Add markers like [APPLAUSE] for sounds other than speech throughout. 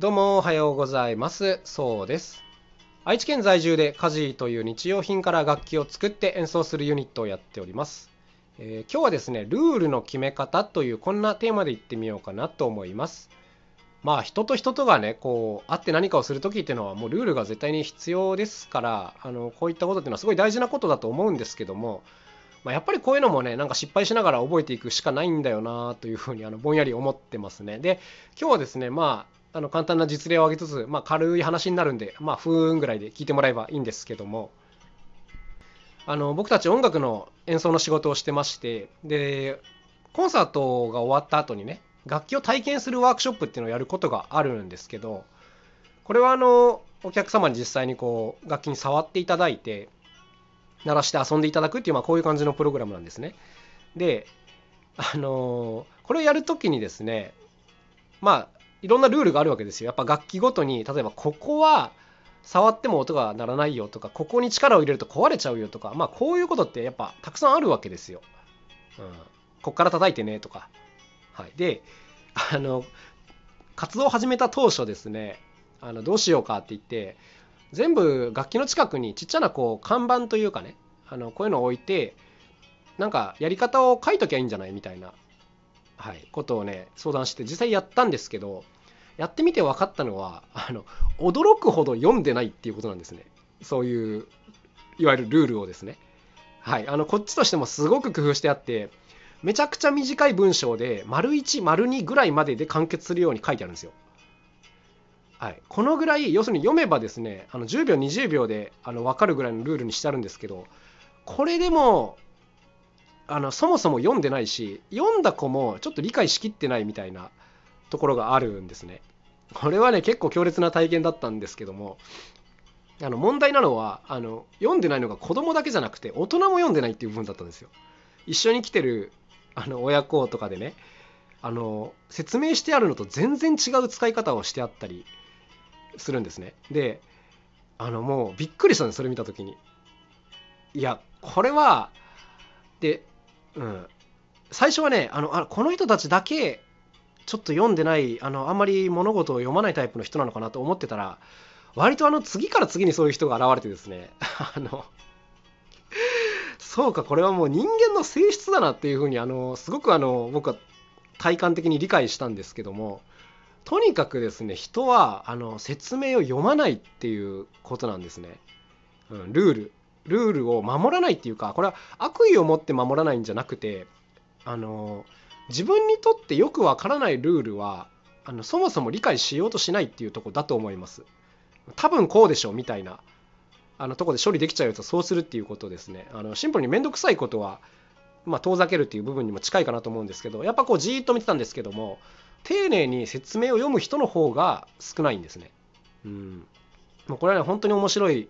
どうもおはようございます。そうです。愛知県在住で家事という日用品から楽器を作って演奏するユニットをやっております、えー、今日はですねルールの決め方というこんなテーマでいってみようかなと思います。まあ人と人とがねこう会って何かをする時っていうのはもうルールが絶対に必要ですからあのこういったことっていうのはすごい大事なことだと思うんですけどもまあ、やっぱりこういうのもねなんか失敗しながら覚えていくしかないんだよなというふうにあのぼんやり思ってますね。で今日はですねまああの簡単な実例を挙げつつ、まあ、軽い話になるんで、まあ、ふーんぐらいで聞いてもらえばいいんですけどもあの僕たち音楽の演奏の仕事をしてましてでコンサートが終わった後にね楽器を体験するワークショップっていうのをやることがあるんですけどこれはあのお客様に実際にこう楽器に触っていただいて鳴らして遊んでいただくっていう、まあ、こういう感じのプログラムなんですね。で、あの、これをやるときにですね、まあ、いろんなルールがあるわけですよ。やっぱ楽器ごとに、例えばここは触っても音が鳴らないよとか、ここに力を入れると壊れちゃうよとか、まあこういうことってやっぱたくさんあるわけですよ。うん。こっから叩いてねとか。はい。で、あの、活動を始めた当初ですね、あのどうしようかって言って、全部楽器の近くにちっちゃなこう看板というかねあのこういうのを置いてなんかやり方を書いときゃいいんじゃないみたいな、はい、ことをね相談して実際やったんですけどやってみて分かったのはあの驚くほど読んでないっていうことなんですね。そういういわゆるルールをですね。はい。あのこっちとしてもすごく工夫してあってめちゃくちゃ短い文章で丸1丸2ぐらいまでで完結するように書いてあるんですよ。はい、このぐらい要するに読めばですねあの10秒20秒であの分かるぐらいのルールにしてあるんですけどこれでもあのそもそも読んでないし読んだ子もちょっと理解しきってないみたいなところがあるんですね。これはね結構強烈な体験だったんですけどもあの問題なのはあの読んでないのが子供だけじゃなくて大人も読んでないっていう部分だったんですよ。一緒に来てるあの親子とかでねあの説明してあるのと全然違う使い方をしてあったりするんですね。であのもうびっくりしたんですそれ見た時に。いやこれはで、うん、最初はねあのあこの人たちだけちょっと読んでないあのあんまり物事を読まないタイプの人なのかなと思ってたら割とあの次から次にそういう人が現れてですね。[LAUGHS] あのそうかこれはもう人間の性質だなっていうふうにあのすごくあの僕は体感的に理解したんですけどもとにかくですね人はあの説明を読まないっていうことなんですね、うん、ルール。ルールを守らないっていうかこれは悪意を持って守らないんじゃなくてあの自分にとってよくわからないルールはあのそもそも理解しようとしないっていうとこだと思います多分こうでしょうみたいなあのとこで処理できちゃうとそうするっていうことですねあのシンプルに面倒くさいことはまあ、遠ざけるっていう部分にも近いかなと思うんですけどやっぱこうじーっと見てたんですけども丁寧に説明を読む人の方が少ないんですね。うん、これはね本当に面白い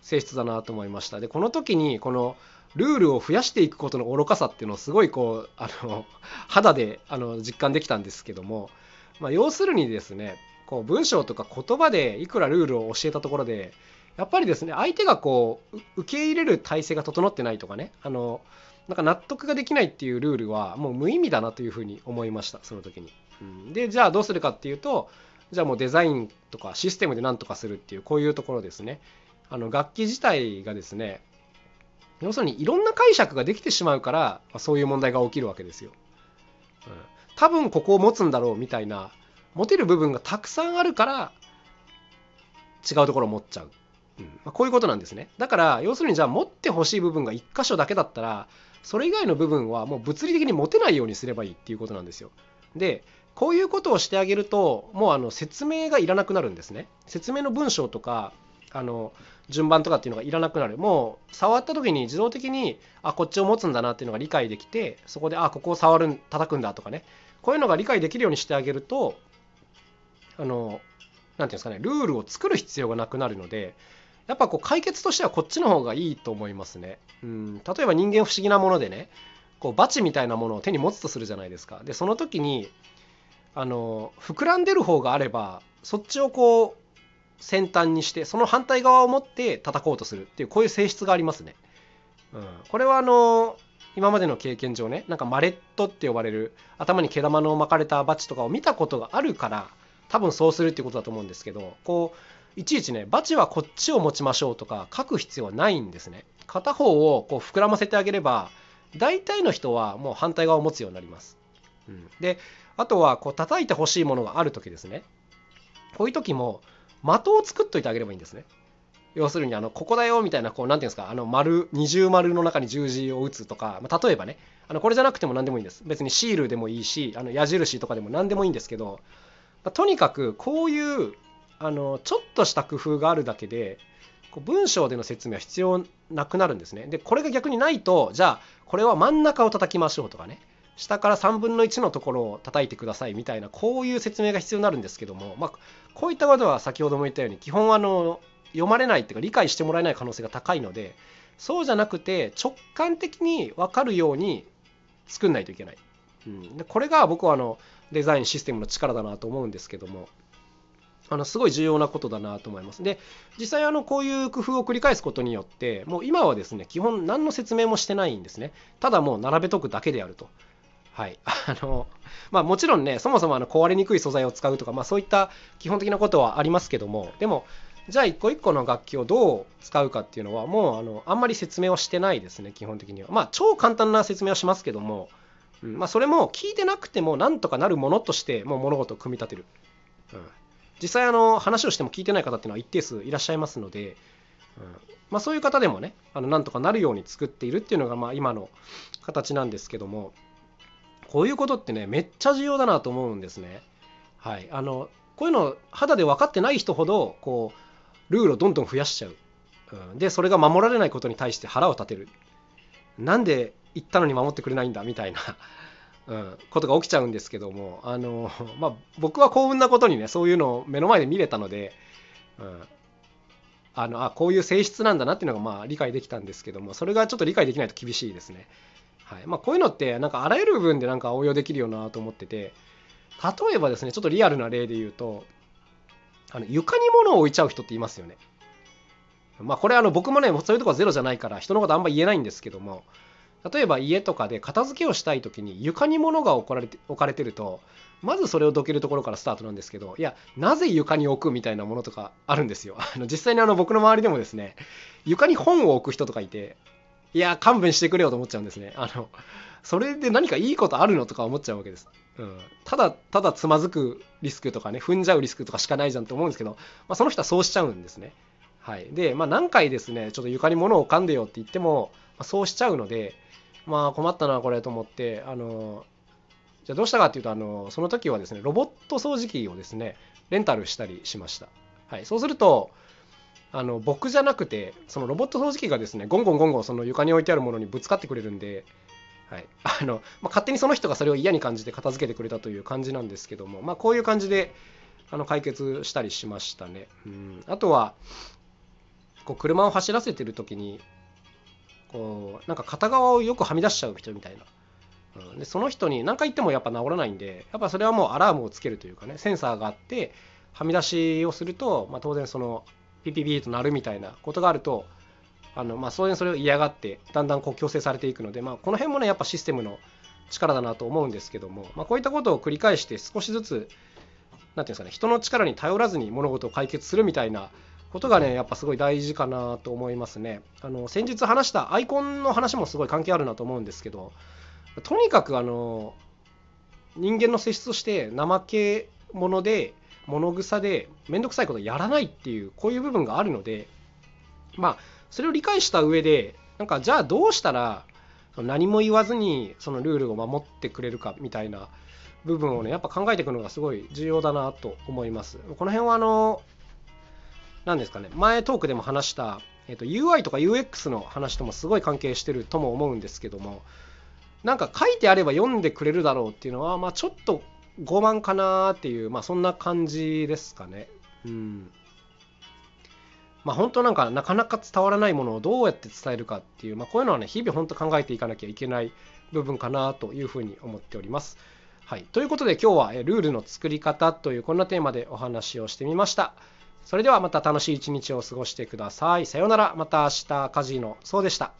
性質だなと思いました。でこの時にこのルールを増やしていくことの愚かさっていうのをすごいこうあの [LAUGHS] 肌であの実感できたんですけども、まあ、要するにですねこう文章とか言葉でいくらルールを教えたところでやっぱりですね相手がこう受け入れる体制が整ってないとかねあのなんか納得ができないっていうルールはもう無意味だなというふうに思いましたその時に。うん、でじゃあどうするかっていうとじゃあもうデザインとかシステムで何とかするっていうこういうところですねあの楽器自体がですね要するにいろんな解釈ができてしまうからまそういう問題が起きるわけですよ、うん、多分ここを持つんだろうみたいな持てる部分がたくさんあるから違うところを持っちゃう、うん。まあ、こういうことなんですね。だから要するにじゃあ持ってほしい部分が1箇所だけだったらそれ以外の部分はもう物理的に持てないようにすればいいっていうことなんですよ。でこういうことをしてあげるともうあの説明がいらなくなるんですね。説明の文章とかあの順番とかっていうのがいらなくなるもう触った時に自動的にあこっちを持つんだなっていうのが理解できてそこであここを触る叩くんだとかねこういうのが理解できるようにしてあげるとあの何ていうんですかねルールを作る必要がなくなるのでやっぱこう解決としてはこっちの方がいいと思いますね。うん、例えば人間不思議なものでねこうバチみたいなものを手に持つとするじゃないですか。でその時にあの膨らんでる方があればそっちをこう先端にしてその反対側を持って叩こうとするっていうこういう性質がありますね。うん、これはあの今までの経験上ねなんかマレットって呼ばれる頭に毛玉の巻かれたバチとかを見たことがあるから多分そうするっていうことだと思うんですけどこういちいちねバチはこっちを持ちましょうとか書く必要はないんですね。片方をこう膨らませてあげれば大体の人はもう反対側を持つようになります、うん、であとはこう叩いてほしいものがある時ですね。こういう時も的を作っといてあげればいいんですね。要するにあのここだよみたいなこう何ていうんですかあの丸二重丸の中に十字を打つとか、まあ、例えばねあのこれじゃなくても何でもいいんです。別にシールでもいいしあの矢印とかでも何でもいいんですけど、まあ、とにかくこういうあのちょっとした工夫があるだけでこう文章での説明は必要なくなるんですね。でこれが逆にないとじゃあこれは真ん中を叩きましょうとかね。下から3分の1のところを叩いてくださいみたいなこういう説明が必要になるんですけども、まあ、こういったことは先ほども言ったように基本あの読まれないっていうか理解してもらえない可能性が高いのでそうじゃなくて直感的に分かるように作んないといけない、うん、でこれが僕はあのデザインシステムの力だなと思うんですけどもあのすごい重要なことだなと思います。で実際あのこういう工夫を繰り返すことによってもう今はですね基本何の説明もしてないんですね。ただもう並べとくだけであると。はい。[LAUGHS] あの、まあもちろんね、そもそもあの壊れにくい素材を使うとか、まあそういった基本的なことはありますけども、でも、じゃあ一個一個の楽器をどう使うかっていうのはもうあのあんまり説明をしてないですね基本的には。まあ超簡単な説明はしますけども、うんまあ、それも聞いてなくてもなんとかなるものとしてもう物事を組み立てる、うん、実際あの話をしても聞いてない方っていうのは一定数いらっしゃいますので、うん。まあ、そういう方でもねあのなんとかなるように作っているっていうのがまあ今の形なんですけどもこういうことってねめっちゃ重要だなと思うんですね。はい。あのこういうの肌で分かってない人ほどこうルールをどんどん増やしちゃう、うん、でそれが守られないことに対して腹を立てる。なんで言ったのに守ってくれないんだみたいな [LAUGHS] うん、ことが起きちゃうんですけどもあの、まあ、僕は幸運なことにねそういうのを目の前で見れたので、うん、あのあこういう性質なんだなっていうのがまあ理解できたんですけどもそれがちょっと理解できないと厳しいですね。はいまあ、こういうのってなんかあらゆる部分でなんか応用できるよなと思ってて例えばですねちょっとリアルな例で言うとあの床に物を置いちゃう人っていますよね。まあこれあの僕もねそういうとこはゼロじゃないから人のことあんま言えないんですけども例えば家とかで片付けをしたい時に床に物が置かれて置かれてるとまずそれをどけるところからスタートなんですけどいやなぜ床に置くみたいなものとかあるんですよ。あの実際にあの僕の周りでもですね床に本を置く人とかいていや勘弁してくれよと思っちゃうんですね。あのそれで何かいいことあるのとか思っちゃうわけです。うん、ただただつまずくリスクとかね踏んじゃうリスクとかしかないじゃんって思うんですけど、まあ、その人はそうしちゃうんですね。はい、で、まあ、何回ですねちょっと床に物を噛んでよって言っても、まあ、そうしちゃうので、まあ、困ったなこれと思ってあのじゃあどうしたかっていうとあのその時はですねロボット掃除機をですねレンタルしたりしました。はい、そうするとあの僕じゃなくてそのロボット掃除機がですねゴンゴンゴンゴンその床に置いてあるものにぶつかってくれるんではい。[LAUGHS] あのまあ、勝手にその人がそれを嫌に感じて片付けてくれたという感じなんですけども、まあ、こういう感じであの解決したりしましたね。うん。あとはこう車を走らせてる時にこうなんか片側をよくはみ出しちゃう人みたいな、うん、でその人に何回言ってもやっぱ治らないんでやっぱそれはもうアラームをつけるというかねセンサーがあってはみ出しをすると、まあ、当然そのピピピと鳴るみたいなことがあるとあの、まあ、当然それを嫌がってだんだんこう強制されていくので、まあ、この辺もねやっぱシステムの力だなと思うんですけども、まあ、こういったことを繰り返して少しずつ何て言うんですかね人の力に頼らずに物事を解決するみたいなことがねやっぱすごい大事かなと思いますね。あの先日話したアイコンの話もすごい関係あるなと思うんですけどとにかくあの人間の性質として怠け者で物臭で面倒くさいことやらないっていうこういう部分があるのでまあそれを理解した上でなんかじゃあどうしたら何も言わずにそのルールを守ってくれるかみたいな部分をねやっぱ考えていくのがすごい重要だなと思います。この辺はあの何ですかね前トークでも話した、えー、と UI とか UX の話ともすごい関係してるとも思うんですけどもなんか書いてあれば読んでくれるだろうっていうのはまあちょっと傲慢かなっていうまあそんな感じですかねうんまあ、本当なんかなかなか伝わらないものをどうやって伝えるかっていう、まあ、こういうのはね日々本当考えていかなきゃいけない部分かなというふうに思っております。はい、ということで今日はルールの作り方というこんなテーマでお話をしてみました。それではまた楽しい一日を過ごしてください。さようなら。また明日、カジノ。そうでした。